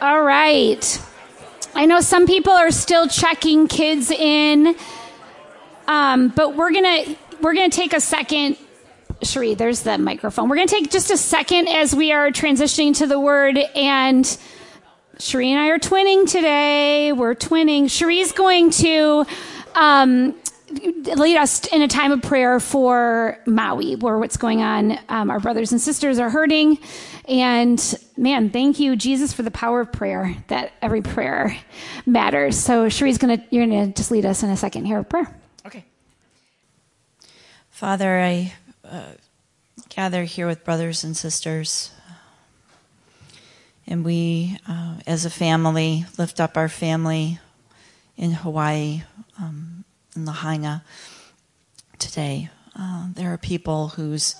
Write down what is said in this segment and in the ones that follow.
All right. I know some people are still checking kids in, um, but we're gonna we're gonna take a second. Cherie, there's the microphone. We're gonna take just a second as we are transitioning to the word, and Cherie and I are twinning today. We're twinning. Cherie's going to um, lead us in a time of prayer for Maui, where what's going on. Um, our brothers and sisters are hurting. And man, thank you, Jesus, for the power of prayer, that every prayer matters. So Cherie's going to, you're going to just lead us in a second here of prayer. Okay. Father, I uh, gather here with brothers and sisters. And we, uh, as a family, lift up our family in Hawaii. Um, in Lahaina today. Uh, there are people whose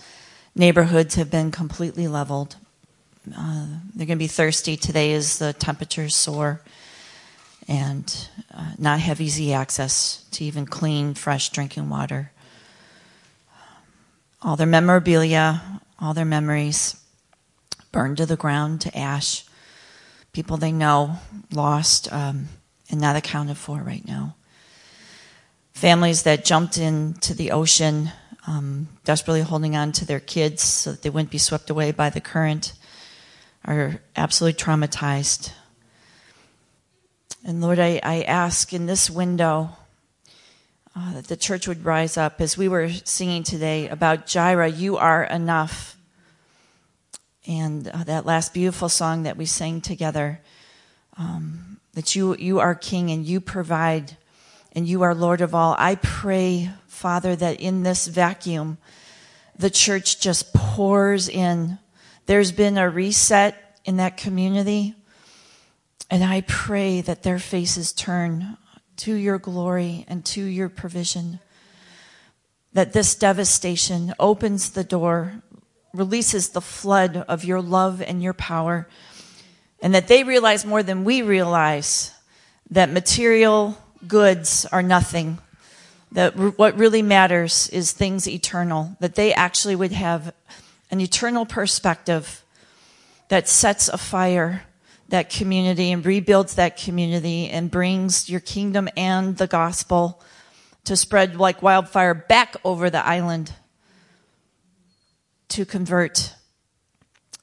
neighborhoods have been completely leveled. Uh, they're going to be thirsty today as the temperatures soar and uh, not have easy access to even clean, fresh drinking water. All their memorabilia, all their memories burned to the ground to ash. People they know lost um, and not accounted for right now families that jumped into the ocean, um, desperately holding on to their kids so that they wouldn't be swept away by the current, are absolutely traumatized. And Lord, I, I ask in this window uh, that the church would rise up as we were singing today about Jireh, you are enough. And uh, that last beautiful song that we sang together, um, that you, you are king and you provide and you are Lord of all. I pray, Father, that in this vacuum, the church just pours in. There's been a reset in that community. And I pray that their faces turn to your glory and to your provision. That this devastation opens the door, releases the flood of your love and your power, and that they realize more than we realize that material goods are nothing. That what really matters is things eternal. That they actually would have an eternal perspective that sets afire that community and rebuilds that community and brings your kingdom and the gospel to spread like wildfire back over the island to convert,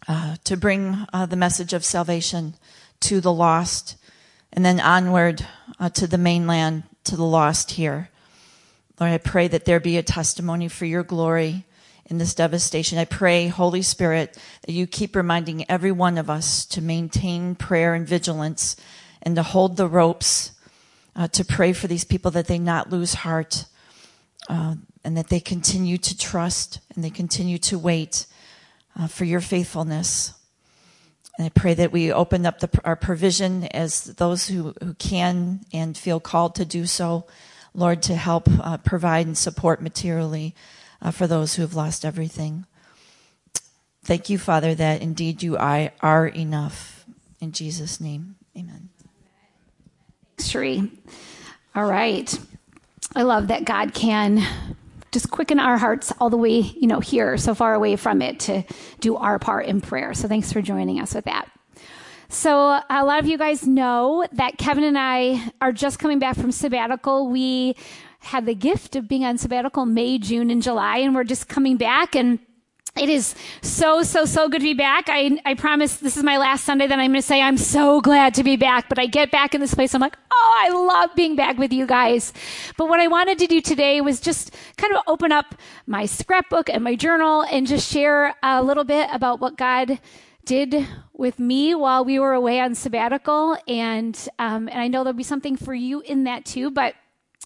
uh, to bring uh, the message of salvation to the lost and then onward uh, to the mainland, to the lost here. Lord, I pray that there be a testimony for your glory in this devastation. I pray, Holy Spirit, that you keep reminding every one of us to maintain prayer and vigilance and to hold the ropes, uh, to pray for these people that they not lose heart uh, and that they continue to trust and they continue to wait uh, for your faithfulness. And I pray that we open up the, our provision as those who, who can and feel called to do so, Lord, to help uh, provide and support materially uh, for those who have lost everything. Thank you, Father, that indeed you are enough. In Jesus' name, amen. Cherie. All right. I love that God can just quicken our hearts all the way, you know, here, so far away from it to do our part in prayer. So thanks for joining us with that. So a lot of you guys know that Kevin and I are just coming back from sabbatical. We had the gift of being on sabbatical May, June, and July, and we're just coming back and it is so, so, so good to be back. I, I promise this is my last Sunday that I'm going to say I'm so glad to be back. But I get back in this place. I'm like, oh, I love being back with you guys. But what I wanted to do today was just kind of open up my scrapbook and my journal and just share a little bit about what God did with me while we were away on sabbatical. And, um, and I know there'll be something for you in that too. But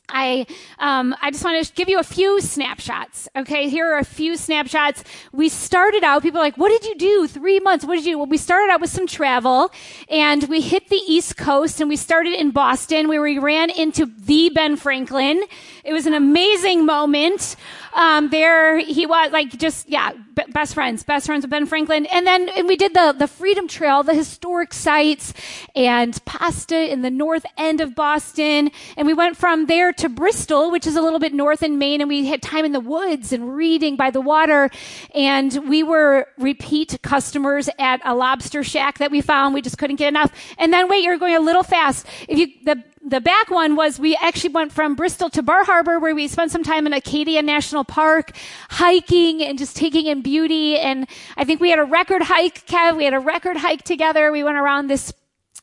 I, um, I just want to give you a few snapshots. Okay, here are a few snapshots. We started out, people are like, what did you do? Three months. What did you do? Well, we started out with some travel and we hit the East Coast and we started in Boston where we ran into the Ben Franklin. It was an amazing moment. Um, there he was like just, yeah, best friends, best friends with Ben Franklin. And then and we did the, the Freedom Trail, the historic sites, and pasta in the north end of Boston. And we went from there to Bristol, which is a little bit north in Maine, and we had time in the woods and reading by the water. And we were repeat customers at a lobster shack that we found. We just couldn't get enough. And then wait, you're going a little fast. If you, the, the back one was we actually went from Bristol to Bar Harbor where we spent some time in Acadia National Park hiking and just taking in beauty. And I think we had a record hike, Kev. We had a record hike together. We went around this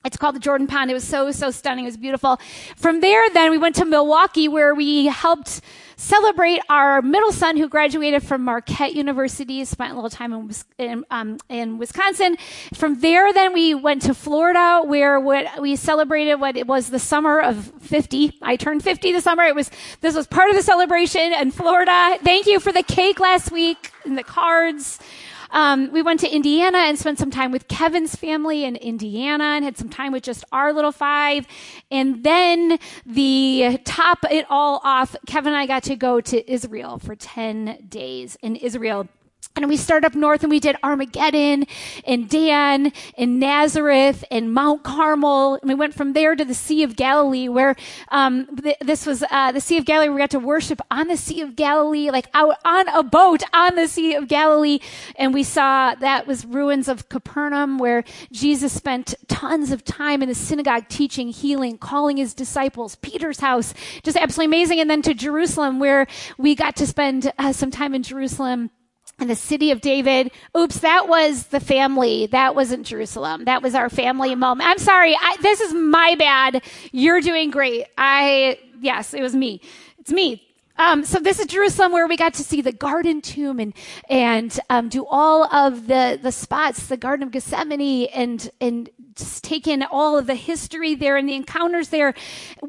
it's called the Jordan Pond. It was so, so stunning. It was beautiful. From there, then we went to Milwaukee where we helped celebrate our middle son who graduated from Marquette University, spent a little time in, in, um, in Wisconsin. From there, then we went to Florida where what we celebrated what it was the summer of 50. I turned 50 this summer. It was, this was part of the celebration in Florida. Thank you for the cake last week and the cards. Um, we went to Indiana and spent some time with Kevin's family in Indiana and had some time with just our little five. And then the top it all off, Kevin and I got to go to Israel for 10 days in Israel. And we started up north and we did Armageddon and Dan and Nazareth and Mount Carmel. And we went from there to the Sea of Galilee where, um, th- this was, uh, the Sea of Galilee. We got to worship on the Sea of Galilee, like out on a boat on the Sea of Galilee. And we saw that was ruins of Capernaum where Jesus spent tons of time in the synagogue teaching, healing, calling his disciples, Peter's house, just absolutely amazing. And then to Jerusalem where we got to spend uh, some time in Jerusalem and the city of David. Oops, that was the family. That wasn't Jerusalem. That was our family moment. I'm sorry. I, this is my bad. You're doing great. I, yes, it was me. It's me. Um, so this is Jerusalem where we got to see the garden tomb and and um, do all of the the spots, the Garden of Gethsemane, and and just take in all of the history there and the encounters there.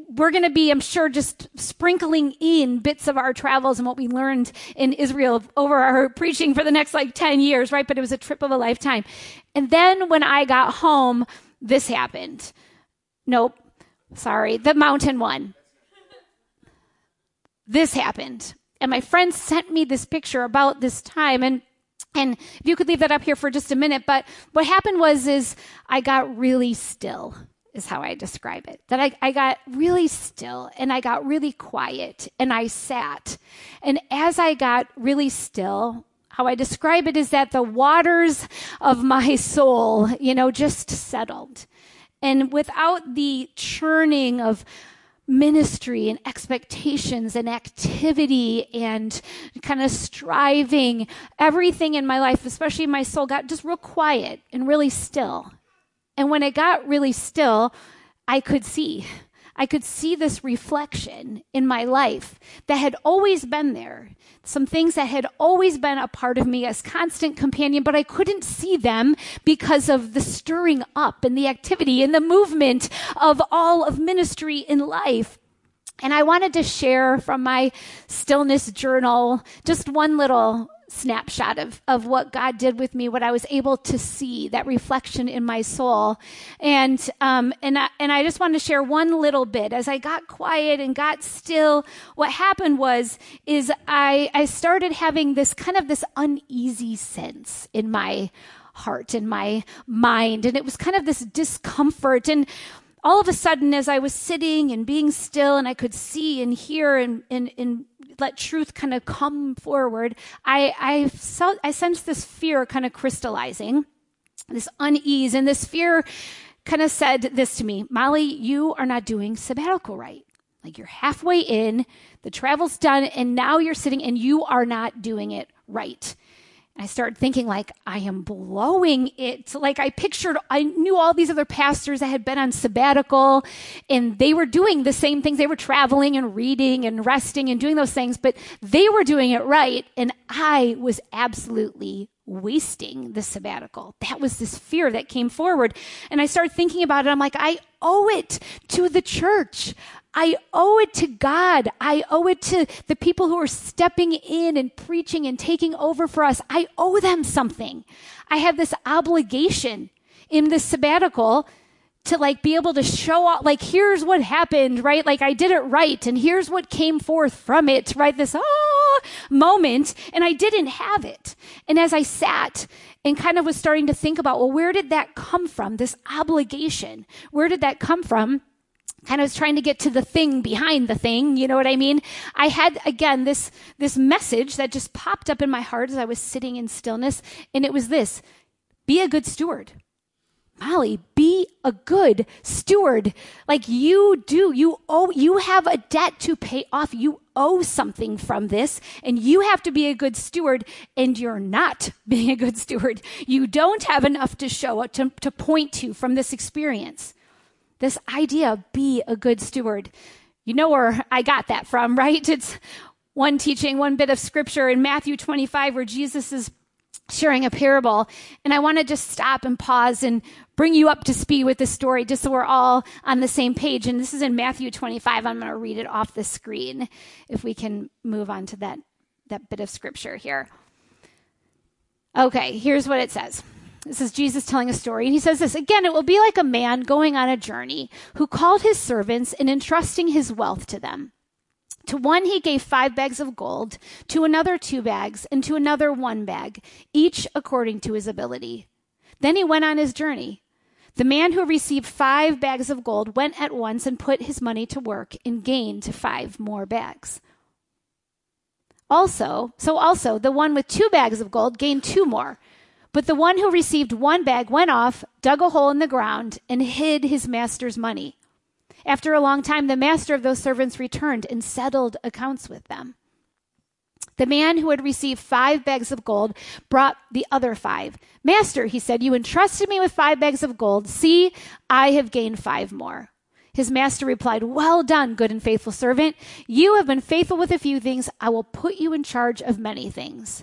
We're going to be, I'm sure, just sprinkling in bits of our travels and what we learned in Israel over our preaching for the next like 10 years, right? But it was a trip of a lifetime. And then when I got home, this happened. Nope. Sorry. The mountain one this happened. And my friend sent me this picture about this time and and if you could leave that up here for just a minute, but what happened was is I got really still is how I describe it. That I, I got really still and I got really quiet and I sat. And as I got really still, how I describe it is that the waters of my soul, you know, just settled. And without the churning of ministry and expectations and activity and kind of striving, everything in my life, especially my soul, got just real quiet and really still. And when it got really still, I could see. I could see this reflection in my life that had always been there. Some things that had always been a part of me as constant companion, but I couldn't see them because of the stirring up and the activity and the movement of all of ministry in life. And I wanted to share from my stillness journal just one little snapshot of, of what God did with me, what I was able to see, that reflection in my soul. And, um, and, I, and I just wanted to share one little bit. As I got quiet and got still, what happened was, is I, I started having this kind of this uneasy sense in my heart, in my mind. And it was kind of this discomfort. And all of a sudden, as I was sitting and being still and I could see and hear and, and, and let truth kind of come forward, I, I, felt, I sensed this fear kind of crystallizing, this unease, and this fear kind of said this to me Molly, you are not doing sabbatical right. Like you're halfway in, the travel's done, and now you're sitting and you are not doing it right. I started thinking like I am blowing it. Like I pictured, I knew all these other pastors that had been on sabbatical and they were doing the same things. They were traveling and reading and resting and doing those things, but they were doing it right. And I was absolutely wasting the sabbatical. That was this fear that came forward. And I started thinking about it. I'm like, I owe it to the church. I owe it to God. I owe it to the people who are stepping in and preaching and taking over for us. I owe them something. I have this obligation in this sabbatical to like be able to show off like here's what happened right like i did it right and here's what came forth from it right this oh moment and i didn't have it and as i sat and kind of was starting to think about well where did that come from this obligation where did that come from kind of was trying to get to the thing behind the thing you know what i mean i had again this this message that just popped up in my heart as i was sitting in stillness and it was this be a good steward Molly, be a good steward. Like you do. You owe, you have a debt to pay off. You owe something from this and you have to be a good steward and you're not being a good steward. You don't have enough to show to, to point to from this experience. This idea, be a good steward. You know where I got that from, right? It's one teaching, one bit of scripture in Matthew 25 where Jesus is sharing a parable. And I want to just stop and pause and bring you up to speed with the story just so we're all on the same page. And this is in Matthew 25. I'm going to read it off the screen if we can move on to that, that bit of scripture here. Okay, here's what it says. This is Jesus telling a story. And he says this again, it will be like a man going on a journey who called his servants and entrusting his wealth to them. To one he gave five bags of gold, to another two bags, and to another one bag, each according to his ability. Then he went on his journey. The man who received five bags of gold went at once and put his money to work and gained five more bags. Also, so also the one with two bags of gold gained two more. But the one who received one bag went off, dug a hole in the ground, and hid his master's money. After a long time, the master of those servants returned and settled accounts with them. The man who had received five bags of gold brought the other five. Master, he said, you entrusted me with five bags of gold. See, I have gained five more. His master replied, Well done, good and faithful servant. You have been faithful with a few things. I will put you in charge of many things.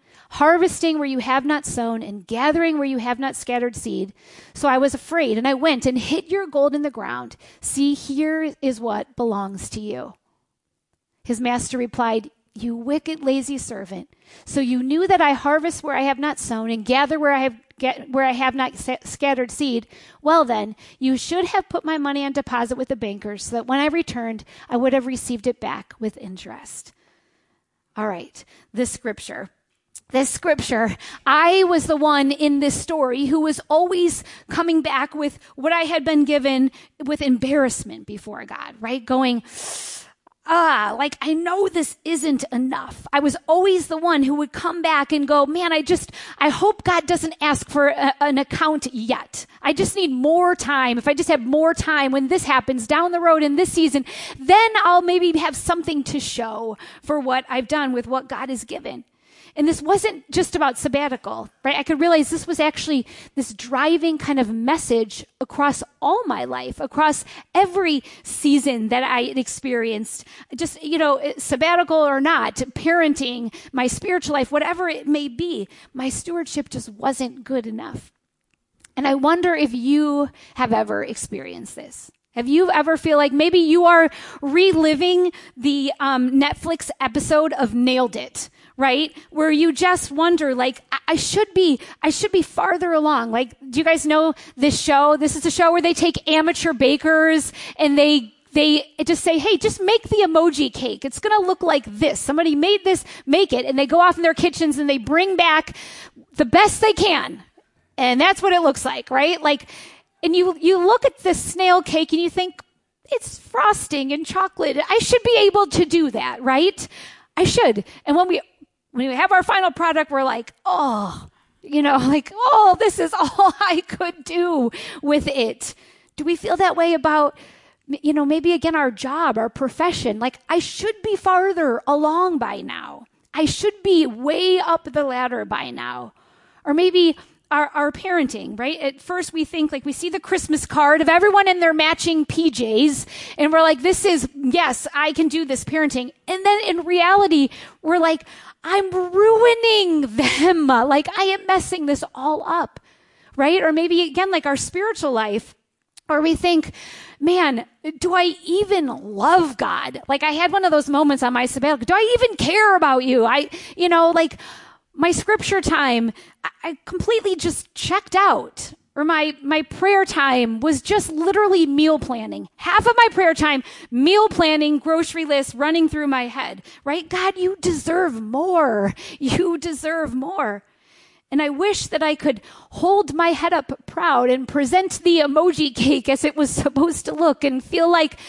harvesting where you have not sown and gathering where you have not scattered seed. So I was afraid and I went and hid your gold in the ground. See, here is what belongs to you. His master replied, You wicked, lazy servant. So you knew that I harvest where I have not sown and gather where I have where I have not scattered seed. Well, then, you should have put my money on deposit with the bankers so that when I returned, I would have received it back with interest. All right, this scripture this scripture, I was the one in this story who was always coming back with what I had been given with embarrassment before God, right? Going, ah, like I know this isn't enough. I was always the one who would come back and go, man, I just, I hope God doesn't ask for a, an account yet. I just need more time. If I just have more time when this happens down the road in this season, then I'll maybe have something to show for what I've done with what God has given. And this wasn't just about sabbatical, right? I could realize this was actually this driving kind of message across all my life, across every season that I experienced. Just, you know, sabbatical or not, parenting, my spiritual life, whatever it may be, my stewardship just wasn't good enough. And I wonder if you have ever experienced this. Have you ever feel like maybe you are reliving the um, Netflix episode of Nailed It? right? Where you just wonder, like, I should be, I should be farther along. Like, do you guys know this show? This is a show where they take amateur bakers and they they just say, hey, just make the emoji cake. It's going to look like this. Somebody made this, make it. And they go off in their kitchens and they bring back the best they can. And that's what it looks like, right? Like, and you, you look at this snail cake and you think, it's frosting and chocolate. I should be able to do that, right? I should. And when we when we have our final product, we're like, oh, you know, like, oh, this is all I could do with it. Do we feel that way about, you know, maybe again our job, our profession? Like, I should be farther along by now. I should be way up the ladder by now. Or maybe our, our parenting, right? At first we think like we see the Christmas card of everyone in their matching PJs and we're like, this is, yes, I can do this parenting. And then in reality, we're like, I'm ruining them. Like I am messing this all up, right? Or maybe again, like our spiritual life, or we think, man, do I even love God? Like I had one of those moments on my sabbatical. Do I even care about you? I, you know, like, my scripture time, I completely just checked out. Or my, my prayer time was just literally meal planning. Half of my prayer time, meal planning, grocery list running through my head, right? God, you deserve more. You deserve more. And I wish that I could hold my head up proud and present the emoji cake as it was supposed to look and feel like,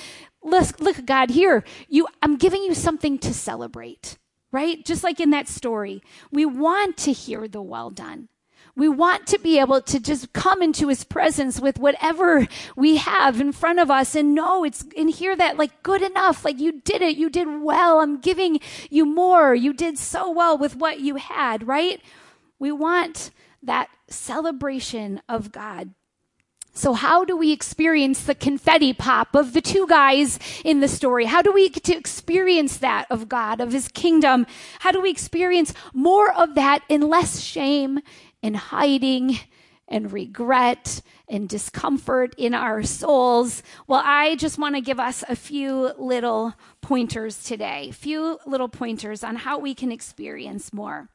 look, look, God, here, you, I'm giving you something to celebrate right? Just like in that story, we want to hear the well done. We want to be able to just come into his presence with whatever we have in front of us and know it's and hear that like good enough. Like you did it. You did well. I'm giving you more. You did so well with what you had, right? We want that celebration of God. So how do we experience the confetti pop of the two guys in the story? How do we get to experience that of God, of his kingdom? How do we experience more of that in less shame and hiding and regret and discomfort in our souls? Well, I just want to give us a few little pointers today, a few little pointers on how we can experience more.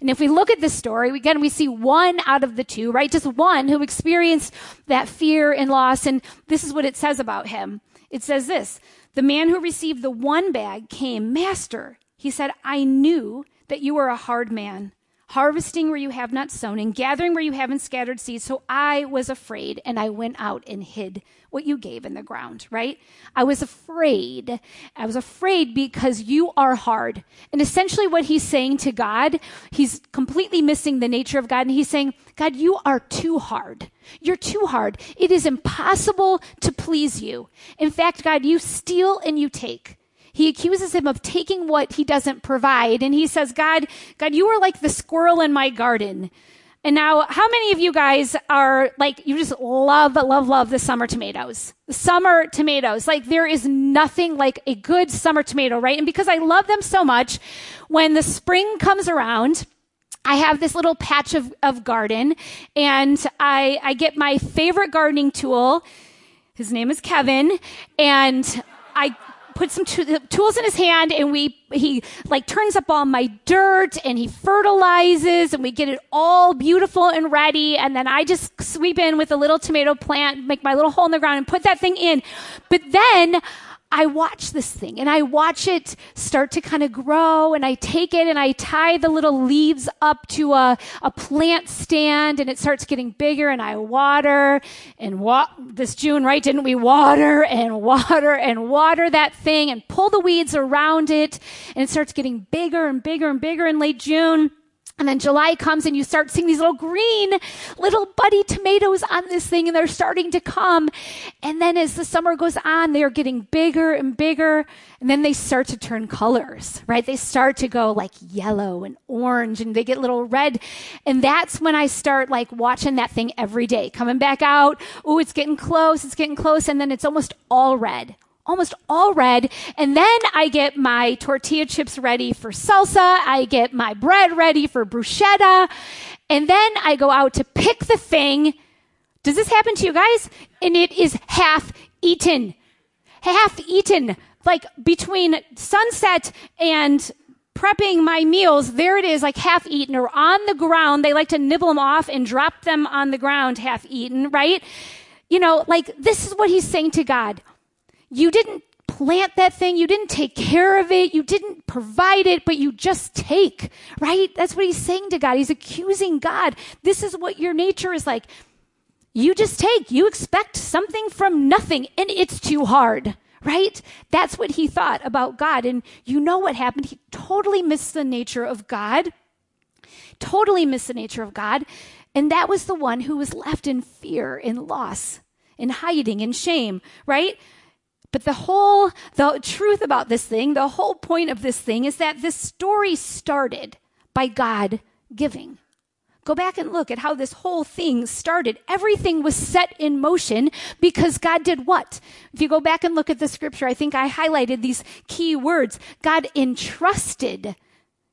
And if we look at this story, again, we see one out of the two, right? Just one who experienced that fear and loss. And this is what it says about him. It says this The man who received the one bag came, Master. He said, I knew that you were a hard man harvesting where you have not sown, and gathering where you haven't scattered seeds. So I was afraid, and I went out and hid what you gave in the ground, right? I was afraid. I was afraid because you are hard. And essentially, what he's saying to God, he's completely missing the nature of God, and he's saying, God, you are too hard. You're too hard. It is impossible to please you. In fact, God, you steal and you take. He accuses him of taking what he doesn't provide. And he says, God, God, you are like the squirrel in my garden. And now, how many of you guys are like, you just love, love, love the summer tomatoes? Summer tomatoes. Like, there is nothing like a good summer tomato, right? And because I love them so much, when the spring comes around, I have this little patch of, of garden and I, I get my favorite gardening tool. His name is Kevin. And I puts some t- tools in his hand and we he like turns up all my dirt and he fertilizes and we get it all beautiful and ready and then I just sweep in with a little tomato plant, make my little hole in the ground and put that thing in. But then I watch this thing and I watch it start to kind of grow and I take it and I tie the little leaves up to a, a plant stand and it starts getting bigger and I water and wa- this June, right? Didn't we water and water and water that thing and pull the weeds around it and it starts getting bigger and bigger and bigger in late June. And then July comes and you start seeing these little green, little buddy tomatoes on this thing and they're starting to come. And then as the summer goes on, they're getting bigger and bigger. And then they start to turn colors, right? They start to go like yellow and orange and they get little red. And that's when I start like watching that thing every day, coming back out. Oh, it's getting close. It's getting close. And then it's almost all red almost all red. And then I get my tortilla chips ready for salsa. I get my bread ready for bruschetta. And then I go out to pick the thing. Does this happen to you guys? And it is half eaten. Half eaten. Like between sunset and prepping my meals, there it is, like half eaten or on the ground. They like to nibble them off and drop them on the ground half eaten, right? You know, like this is what he's saying to God. You didn't plant that thing. You didn't take care of it. You didn't provide it, but you just take, right? That's what he's saying to God. He's accusing God. This is what your nature is like. You just take. You expect something from nothing, and it's too hard, right? That's what he thought about God. And you know what happened? He totally missed the nature of God. Totally missed the nature of God. And that was the one who was left in fear, in loss, in hiding, in shame, right? But the whole, the truth about this thing, the whole point of this thing is that this story started by God giving. Go back and look at how this whole thing started. Everything was set in motion because God did what? If you go back and look at the scripture, I think I highlighted these key words. God entrusted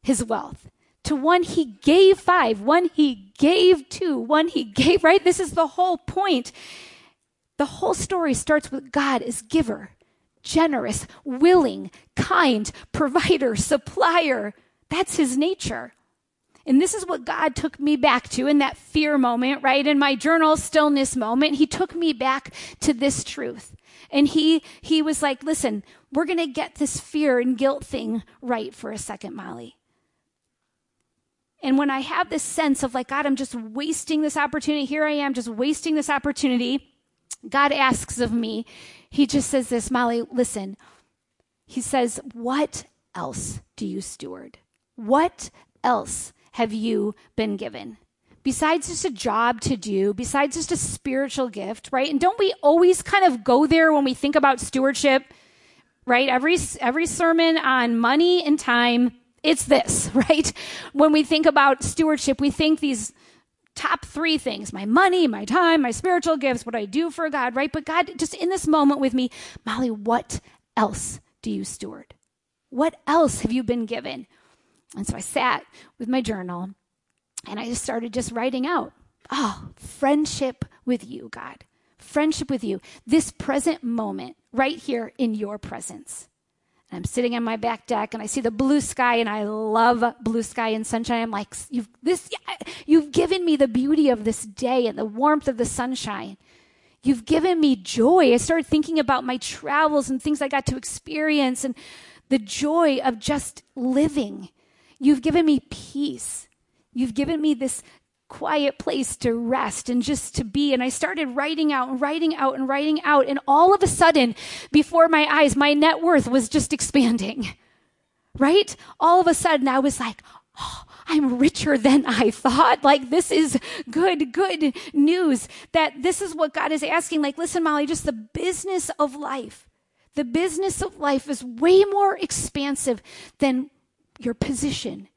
his wealth to one he gave five, one he gave two, one he gave, right? This is the whole point. The whole story starts with God as giver, generous, willing, kind, provider, supplier. That's his nature. And this is what God took me back to in that fear moment, right? In my journal stillness moment, he took me back to this truth. And he, he was like, listen, we're going to get this fear and guilt thing right for a second, Molly. And when I have this sense of like, God, I'm just wasting this opportunity, here I am just wasting this opportunity, God asks of me, He just says this, Molly, listen. He says, What else do you steward? What else have you been given? Besides just a job to do, besides just a spiritual gift, right? And don't we always kind of go there when we think about stewardship, right? Every, every sermon on money and time, it's this, right? When we think about stewardship, we think these top three things my money, my time, my spiritual gifts, what I do for God, right? But God, just in this moment with me, Molly, what else do you steward? What else have you been given? And so I sat with my journal and I just started just writing out, oh, friendship with you, God. Friendship with you. This present moment right here in your presence. I'm sitting on my back deck and I see the blue sky and I love blue sky and sunshine. I'm like, you've this you've given me the beauty of this day and the warmth of the sunshine. You've given me joy. I started thinking about my travels and things I got to experience and the joy of just living You've given me peace. You've given me this quiet place to rest and just to be. And I started writing out and writing out and writing out. And all of a sudden, before my eyes, my net worth was just expanding. Right? All of a sudden, I was like, oh, I'm richer than I thought. Like, this is good, good news that this is what God is asking. Like, listen, Molly, just the business of life. The business of life is way more expansive than your position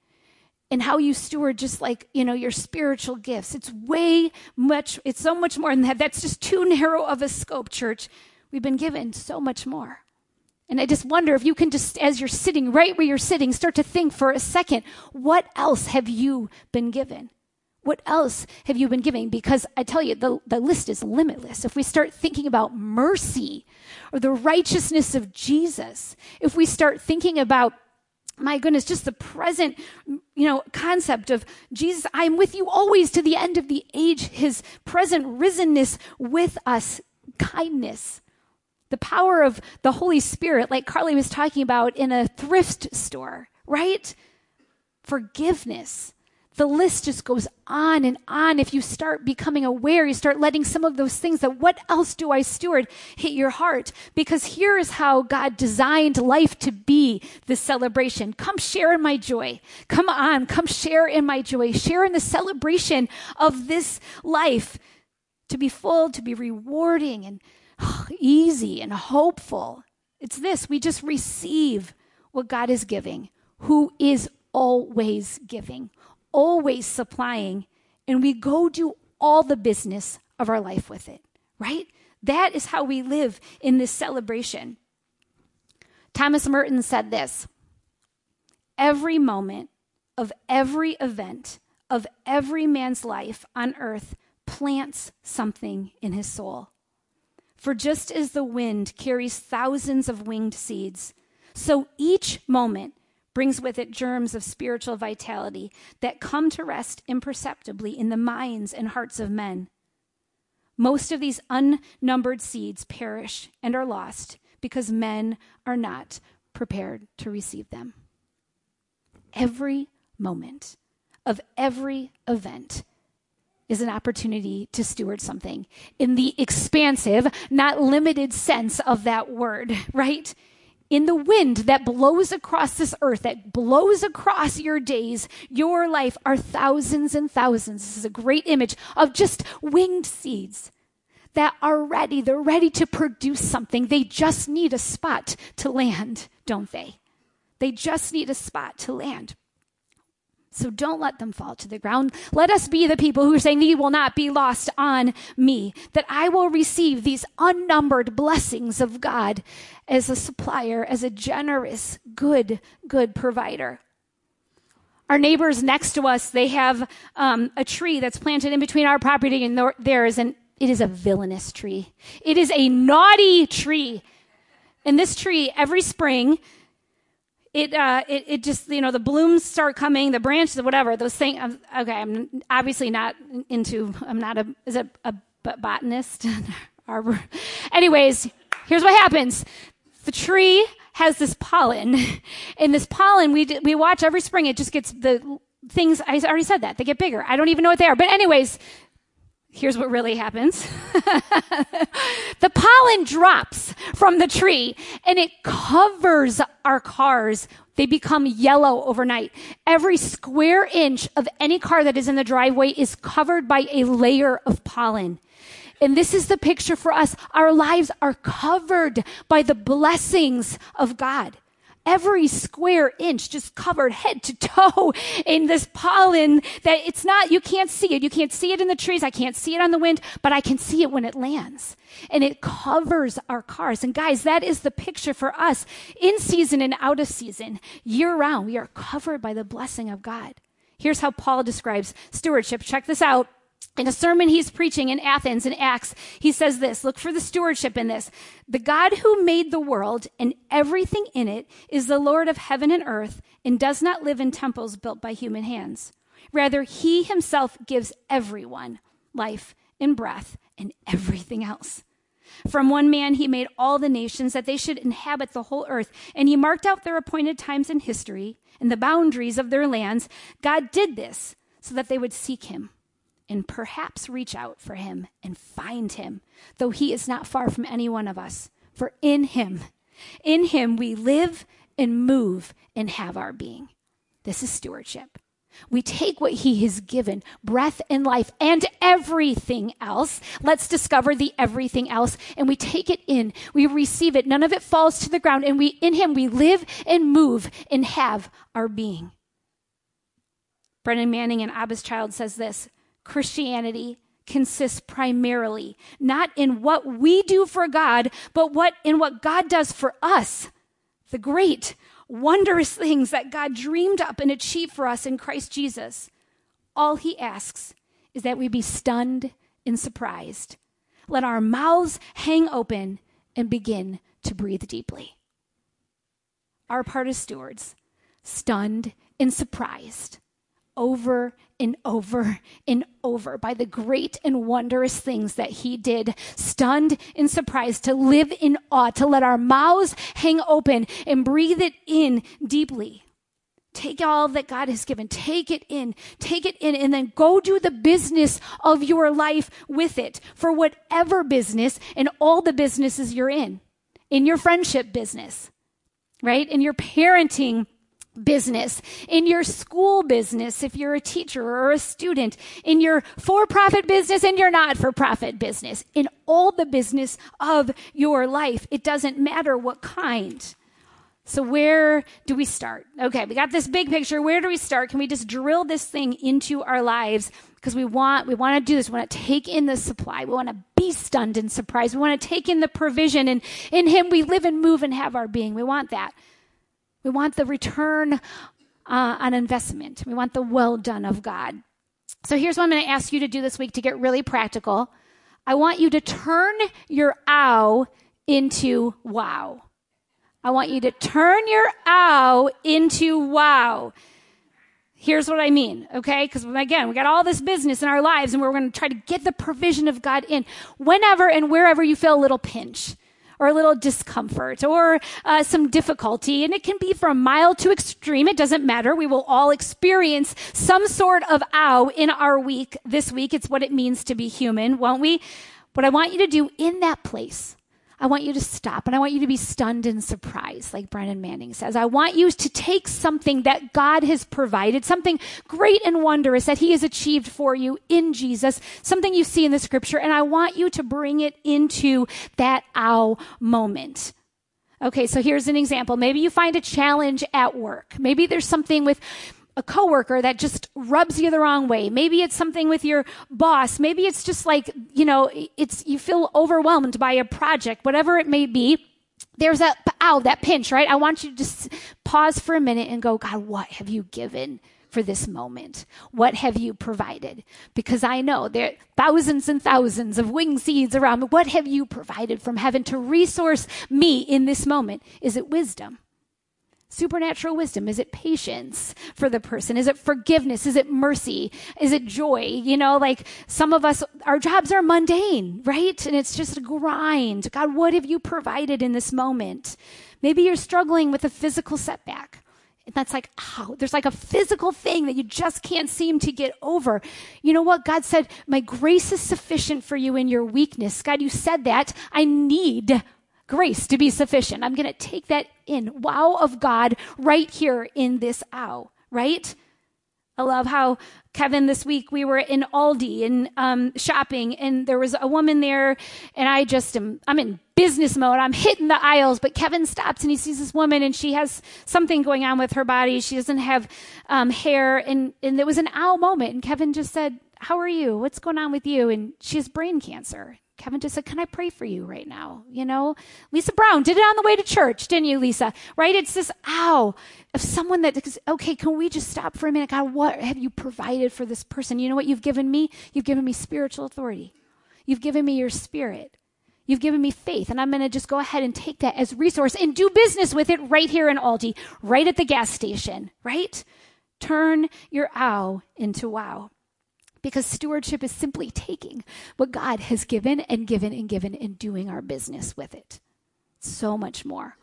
and how you steward just like you know your spiritual gifts. It's way much it's so much more than that. That's just too narrow of a scope church. We've been given so much more. And i just wonder if you can just as you're sitting right where you're sitting start to think for a second what else have you been given? What else have you been giving? Because I tell you, the, the list is limitless. If we start thinking about mercy or the righteousness of Jesus, if we start thinking about my goodness, just the present, you know, concept of Jesus, I'm with you always to the end of the age, his present risenness with us, kindness, the power of the Holy Spirit, like Carly was talking about in a thrift store, right? Forgiveness, the list just goes on and on. If you start becoming aware, you start letting some of those things that what else do I steward hit your heart? Because here is how God designed life to be this celebration. Come share in my joy. Come on, come share in my joy. Share in the celebration of this life to be full, to be rewarding and oh, easy and hopeful. It's this we just receive what God is giving, who is always giving always supplying, and we go do all the business of our life with it, right? That is how we live in this celebration. Thomas Merton said this Every moment of every event of every man's life on earth plants something in his soul. For just as the wind carries thousands of winged seeds, so each moment brings with it germs of spiritual vitality that come to rest imperceptibly in the minds and hearts of men. Most of these unnumbered seeds perish and are lost because men are not prepared to receive them. Every moment of every event is an opportunity to steward something in the expansive, not limited sense of that word, right? In the wind that blows across this earth, that blows across your days, your life, are thousands and thousands. This is a great image of just winged seeds that are ready. They're ready to produce something. They just need a spot to land, don't they? They just need a spot to land. So don't let them fall to the ground. Let us be the people who are saying, Thee will not be lost on me, that I will receive these unnumbered blessings of God as a supplier, as a generous, good, good provider. Our neighbors next to us, they have um, a tree that's planted in between our property and theirs, and it is a villainous tree. It is a naughty tree. And this tree, every spring, it, uh, it, it just, you know, the blooms start coming, the branches, whatever, those things. Um, okay, I'm obviously not into, I'm not a, is it a botanist? Arbor. Anyways, here's what happens. The tree has this pollen, and this pollen, we, we watch every spring, it just gets the things, I already said that, they get bigger. I don't even know what they are. But anyways, Here's what really happens. the pollen drops from the tree and it covers our cars. They become yellow overnight. Every square inch of any car that is in the driveway is covered by a layer of pollen. And this is the picture for us. Our lives are covered by the blessings of God every square inch just covered head to toe in this pollen that it's not, you can't see it. You can't see it in the trees. I can't see it on the wind, but I can see it when it lands. And it covers our cars. And guys, that is the picture for us in season and out of season, year round. We are covered by the blessing of God. Here's how Paul describes stewardship. Check this out in a sermon he's preaching in Athens in Acts, he says this look for the stewardship in this. The God who made the world and everything in it is the Lord of heaven and earth and does not live in temples built by human hands. Rather, he himself gives everyone life and breath and everything else. From one man, he made all the nations that they should inhabit the whole earth, and he marked out their appointed times in history and the boundaries of their lands. God did this so that they would seek him and perhaps reach out for him and find him, though he is not far from any one of us. For in him, in him we live and move and have our being. This is stewardship. We take what he has given, breath and life and everything else. Let's discover the everything else and we take it in. We receive it. None of it falls to the ground and we, in him, we live and move and have our being. Brennan Manning and Abba's child says this Christianity consists primarily not in what we do for God, but what in what God does for us. The great, wondrous things that God dreamed up and achieved for us in Christ Jesus. All he asks is that we be stunned and surprised. Let our mouths hang open and begin to breathe deeply. Our part as stewards, stunned and surprised over and over and over by the great and wondrous things that he did, stunned and surprised, to live in awe, to let our mouths hang open and breathe it in deeply. Take all that God has given, take it in, take it in, and then go do the business of your life with it for whatever business and all the businesses you're in, in your friendship business, right? In your parenting business, in your school business, if you're a teacher or a student, in your for profit business and your not for profit business, in all the business of your life. It doesn't matter what kind. So, where do we start? Okay, we got this big picture. Where do we start? Can we just drill this thing into our lives? Because we want, we want to do this. We want to take in the supply. We want to be stunned and surprised. We want to take in the provision. And in Him, we live and move and have our being. We want that. We want the return uh, on investment. We want the well done of God. So here's what I'm going to ask you to do this week to get really practical. I want you to turn your ow into wow. I want you to turn your ow into wow. Here's what I mean, okay? Because again, we got all this business in our lives and we're going to try to get the provision of God in whenever and wherever you feel a little pinch or a little discomfort or uh, some difficulty. And it can be from mild to extreme. It doesn't matter. We will all experience some sort of ow in our week this week. It's what it means to be human, won't we? What I want you to do in that place I want you to stop and I want you to be stunned and surprised, like Brennan Manning says. I want you to take something that God has provided, something great and wondrous that He has achieved for you in Jesus, something you see in the scripture, and I want you to bring it into that ow moment. Okay, so here's an example. Maybe you find a challenge at work. Maybe there's something with a coworker that just rubs you the wrong way. Maybe it's something with your boss. Maybe it's just like, you know, it's, you feel overwhelmed by a project, whatever it may be. There's that, ow, that pinch, right? I want you to just pause for a minute and go, God, what have you given for this moment? What have you provided? Because I know there are thousands and thousands of wing seeds around me. What have you provided from heaven to resource me in this moment? Is it wisdom? Supernatural wisdom? Is it patience for the person? Is it forgiveness? Is it mercy? Is it joy? You know, like some of us, our jobs are mundane, right? And it's just a grind. God, what have you provided in this moment? Maybe you're struggling with a physical setback. And that's like, oh, there's like a physical thing that you just can't seem to get over. You know what? God said, My grace is sufficient for you in your weakness. God, you said that. I need grace to be sufficient. I'm going to take that in. Wow of God right here in this ow, right? I love how Kevin this week we were in Aldi and um, shopping, and there was a woman there, and I just am I'm in business mode. I'm hitting the aisles, but Kevin stops and he sees this woman, and she has something going on with her body. She doesn't have um, hair, and and there was an ow moment, and Kevin just said, "How are you? What's going on with you?" And she has brain cancer. Kevin just said, Can I pray for you right now? You know, Lisa Brown did it on the way to church, didn't you, Lisa? Right? It's this, ow, of someone that, okay, can we just stop for a minute? God, what have you provided for this person? You know what you've given me? You've given me spiritual authority. You've given me your spirit. You've given me faith, and I'm going to just go ahead and take that as resource and do business with it right here in Aldi, right at the gas station, right? Turn your ow into wow. Because stewardship is simply taking what God has given and given and given and doing our business with it. So much more.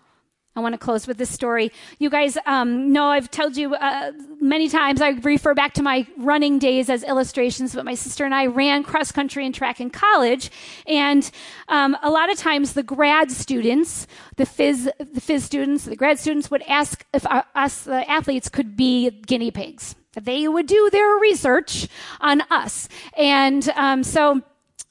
I want to close with this story. You guys um, know I've told you uh, many times, I refer back to my running days as illustrations, but my sister and I ran cross country and track in college. And um, a lot of times the grad students, the phys, the phys students, the grad students would ask if our, uh, us, the athletes, could be guinea pigs. They would do their research on us. And um, so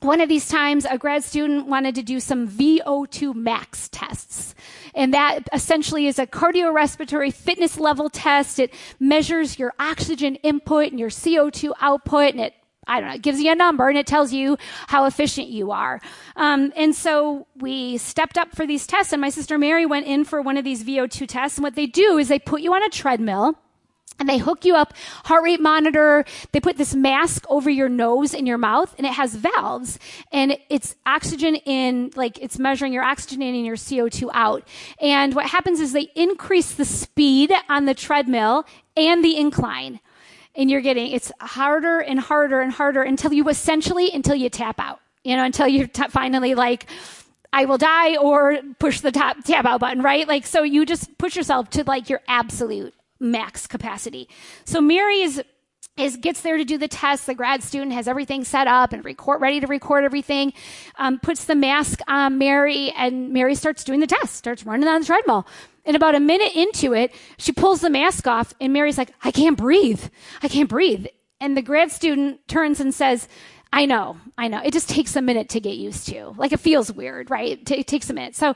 one of these times, a grad student wanted to do some VO2 max tests. And that essentially is a cardiorespiratory fitness level test. It measures your oxygen input and your CO2 output, and it I don't know, it gives you a number and it tells you how efficient you are. Um, and so we stepped up for these tests, and my sister Mary went in for one of these VO2 tests. And what they do is they put you on a treadmill and they hook you up, heart rate monitor. They put this mask over your nose and your mouth, and it has valves, and it's oxygen in, like it's measuring your oxygen in and your CO2 out. And what happens is they increase the speed on the treadmill and the incline. And you're getting, it's harder and harder and harder until you essentially, until you tap out, you know, until you're t- finally like, I will die or push the tap, tap out button, right? Like, so you just push yourself to like your absolute max capacity. So Mary is is gets there to do the test. The grad student has everything set up and record ready to record everything. Um, puts the mask on Mary, and Mary starts doing the test. Starts running on the treadmill. And about a minute into it, she pulls the mask off, and Mary's like, "I can't breathe. I can't breathe." And the grad student turns and says, I know, I know. It just takes a minute to get used to. Like it feels weird, right? It, t- it takes a minute. So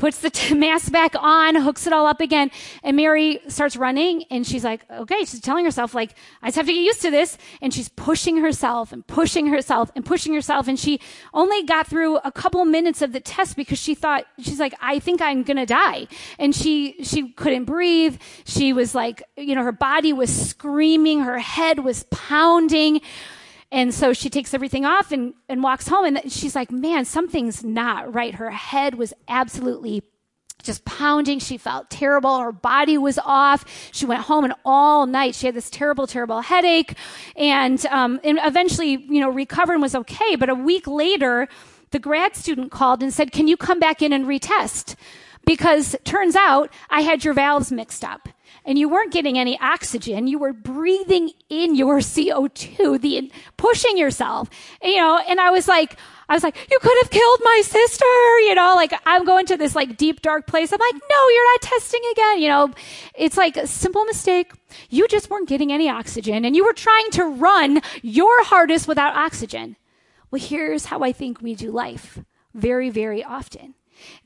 puts the t- mask back on, hooks it all up again. And Mary starts running and she's like, okay, she's telling herself, like, I just have to get used to this. And she's pushing herself and pushing herself and pushing herself. And she only got through a couple minutes of the test because she thought, she's like, I think I'm going to die. And she, she couldn't breathe. She was like, you know, her body was screaming. Her head was pounding. And so she takes everything off and, and walks home. And she's like, man, something's not right. Her head was absolutely just pounding. She felt terrible. Her body was off. She went home and all night she had this terrible, terrible headache. And, um, and eventually, you know, recovered and was okay. But a week later, the grad student called and said, can you come back in and retest? Because turns out I had your valves mixed up and you weren't getting any oxygen. You were breathing in your CO2, the pushing yourself, you know. And I was like, I was like, you could have killed my sister, you know. Like I'm going to this like deep dark place. I'm like, no, you're not testing again, you know. It's like a simple mistake. You just weren't getting any oxygen, and you were trying to run your hardest without oxygen. Well, here's how I think we do life very, very often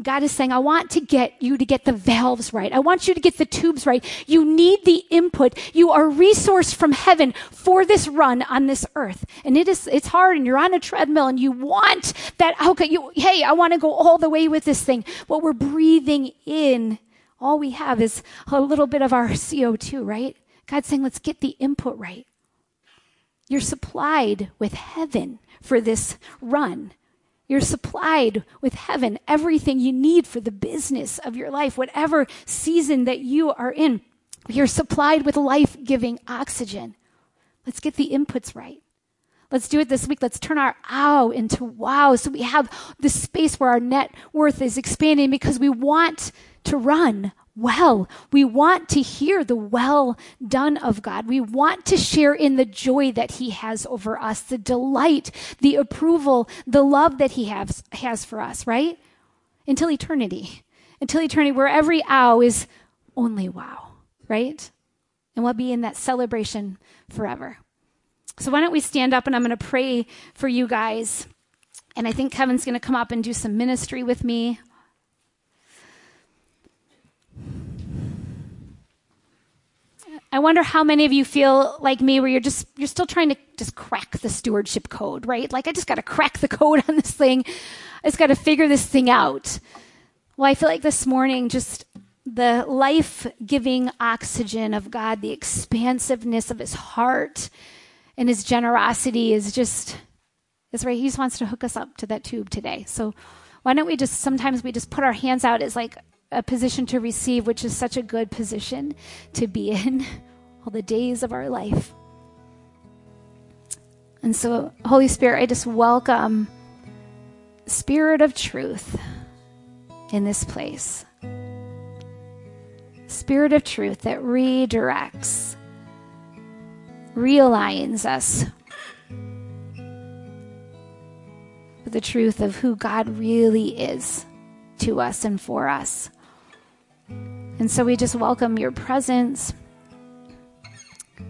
God is saying, I want to get you to get the valves right. I want you to get the tubes right. You need the input. You are resourced from heaven for this run on this earth. And it is, it's hard and you're on a treadmill and you want that, okay, you, hey, I want to go all the way with this thing. What we're breathing in, all we have is a little bit of our CO2, right? God's saying, let's get the input right. You're supplied with heaven for this run. You're supplied with heaven, everything you need for the business of your life, whatever season that you are in. You're supplied with life giving oxygen. Let's get the inputs right. Let's do it this week. Let's turn our ow into wow. So we have this space where our net worth is expanding because we want to run well. We want to hear the well done of God. We want to share in the joy that He has over us, the delight, the approval, the love that He has, has for us, right? Until eternity. Until eternity, where every ow is only wow, right? And we'll be in that celebration forever. So why don't we stand up and I'm going to pray for you guys. And I think Kevin's going to come up and do some ministry with me. I wonder how many of you feel like me where you're just you're still trying to just crack the stewardship code, right? Like I just got to crack the code on this thing. I just got to figure this thing out. Well, I feel like this morning just the life-giving oxygen of God, the expansiveness of his heart and his generosity is just is right. He just wants to hook us up to that tube today. So why don't we just sometimes we just put our hands out as like a position to receive, which is such a good position to be in all the days of our life. And so, Holy Spirit, I just welcome Spirit of truth in this place. Spirit of truth that redirects, realigns us with the truth of who God really is to us and for us. And so we just welcome your presence.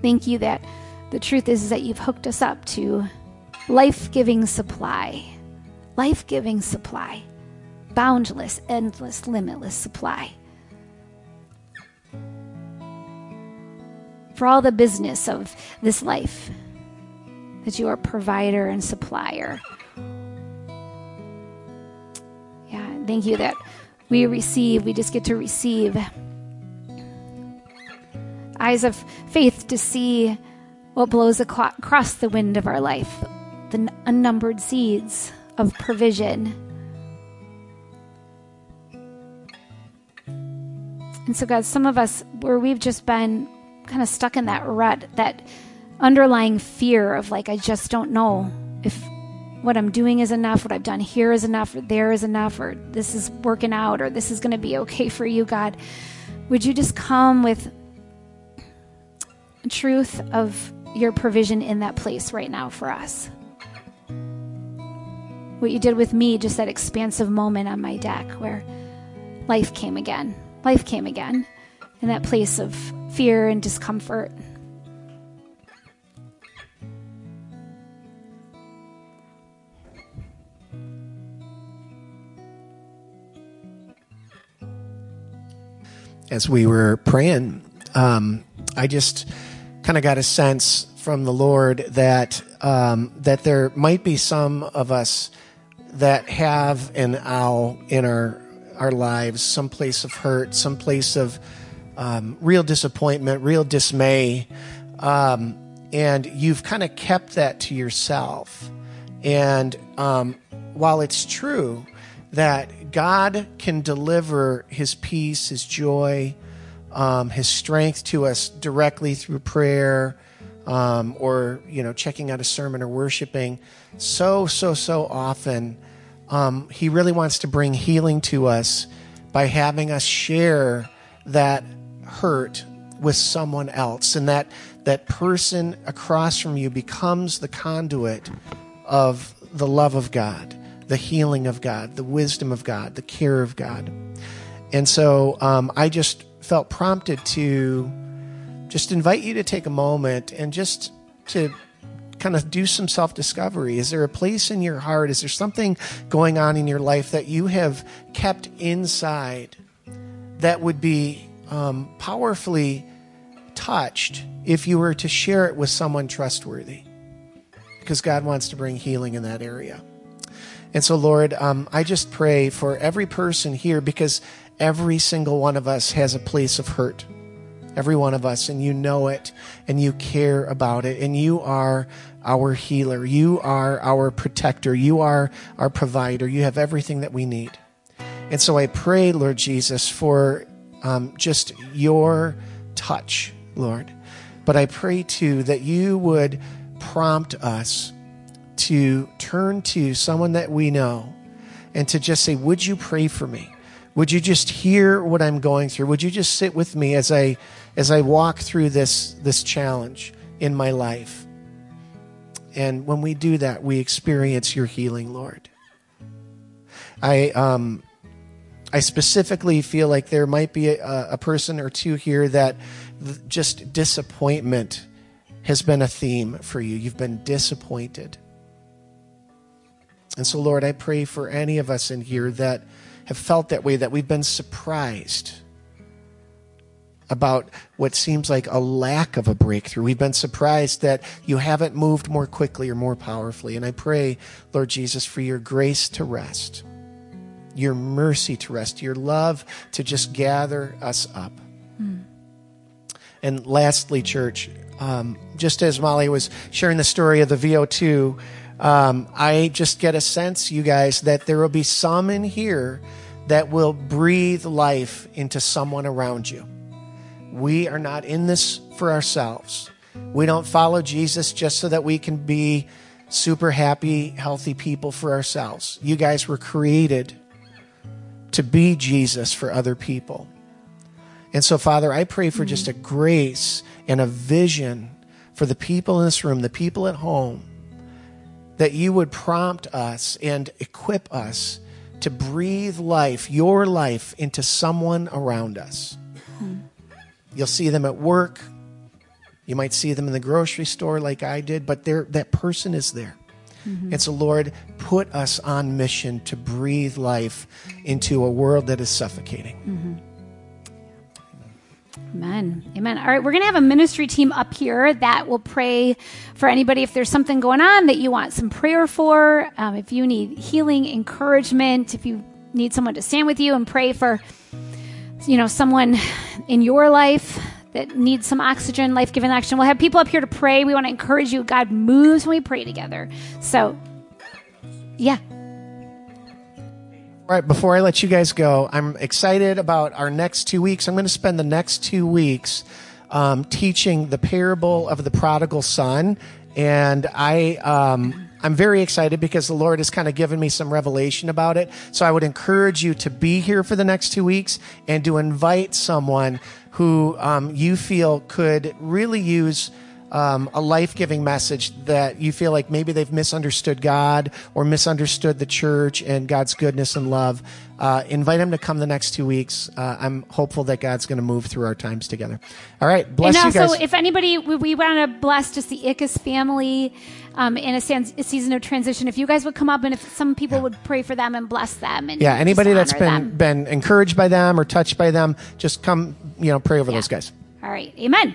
Thank you that the truth is, is that you've hooked us up to life giving supply, life giving supply, boundless, endless, limitless supply. For all the business of this life, that you are provider and supplier. Yeah, thank you that we receive, we just get to receive. Eyes of faith to see what blows across the wind of our life, the unnumbered seeds of provision. And so, God, some of us, where we've just been kind of stuck in that rut, that underlying fear of like, I just don't know if what I'm doing is enough, what I've done here is enough, or there is enough, or this is working out, or this is going to be okay for you, God. Would you just come with truth of your provision in that place right now for us? What you did with me, just that expansive moment on my deck where life came again. Life came again in that place of fear and discomfort. As we were praying, um, I just kind of got a sense from the Lord that um, that there might be some of us that have an ow in our our lives, some place of hurt, some place of um, real disappointment, real dismay, um, and you've kind of kept that to yourself. And um, while it's true that God can deliver His peace, His joy, um, His strength to us directly through prayer, um, or you know, checking out a sermon or worshiping. So, so, so often, um, He really wants to bring healing to us by having us share that hurt with someone else, and that that person across from you becomes the conduit of the love of God the healing of God, the wisdom of God, the care of God. And so um, I just felt prompted to just invite you to take a moment and just to kind of do some self discovery. Is there a place in your heart? Is there something going on in your life that you have kept inside that would be um, powerfully touched if you were to share it with someone trustworthy? Because God wants to bring healing in that area. And so, Lord, um, I just pray for every person here because every single one of us has a place of hurt every one of us, and you know it, and you care about it, and you are our healer. You are our protector. You are our provider. You have everything that we need. And so I pray, Lord Jesus, for um, just your touch, Lord. But I pray too that you would prompt us to turn to someone that we know and to just say, Would you pray for me? Would you just hear what I'm going through? Would you just sit with me as I as I walk through this this challenge in my life? And when we do that, we experience your healing, Lord. I um I specifically feel like there might be a, a person or two here that th- just disappointment has been a theme for you. You've been disappointed. And so, Lord, I pray for any of us in here that have felt that way, that we've been surprised about what seems like a lack of a breakthrough. We've been surprised that you haven't moved more quickly or more powerfully. And I pray, Lord Jesus, for your grace to rest, your mercy to rest, your love to just gather us up. Mm. And lastly, church, um, just as Molly was sharing the story of the VO2, um, I just get a sense, you guys, that there will be some in here that will breathe life into someone around you. We are not in this for ourselves. We don't follow Jesus just so that we can be super happy, healthy people for ourselves. You guys were created to be Jesus for other people. And so, Father, I pray for just a grace and a vision for the people in this room, the people at home that you would prompt us and equip us to breathe life, your life, into someone around us. Hmm. You'll see them at work. You might see them in the grocery store like I did, but that person is there. Mm-hmm. And so, Lord, put us on mission to breathe life into a world that is suffocating. Mm-hmm. Amen. Amen. All right, we're going to have a ministry team up here that will pray for anybody if there's something going on that you want some prayer for. Um, if you need healing, encouragement, if you need someone to stand with you and pray for, you know, someone in your life that needs some oxygen, life giving action. We'll have people up here to pray. We want to encourage you. God moves when we pray together. So, yeah. Right, before I let you guys go, I'm excited about our next two weeks. I'm going to spend the next two weeks um, teaching the parable of the prodigal son, and I um, I'm very excited because the Lord has kind of given me some revelation about it. So I would encourage you to be here for the next two weeks and to invite someone who um, you feel could really use um, a life giving message that you feel like maybe they've misunderstood God or misunderstood the church and God's goodness and love, uh, invite them to come the next two weeks. Uh, I'm hopeful that God's going to move through our times together. All right, bless you. and also, you guys. if anybody, we, we want to bless just the Ickes family um, in a, a, season of transition. If you guys would come up and if some people yeah. would pray for them and bless them, and yeah, anybody that's been them. been encouraged by them or touched by them, just come, you know, pray over yeah. those guys. All right, Amen.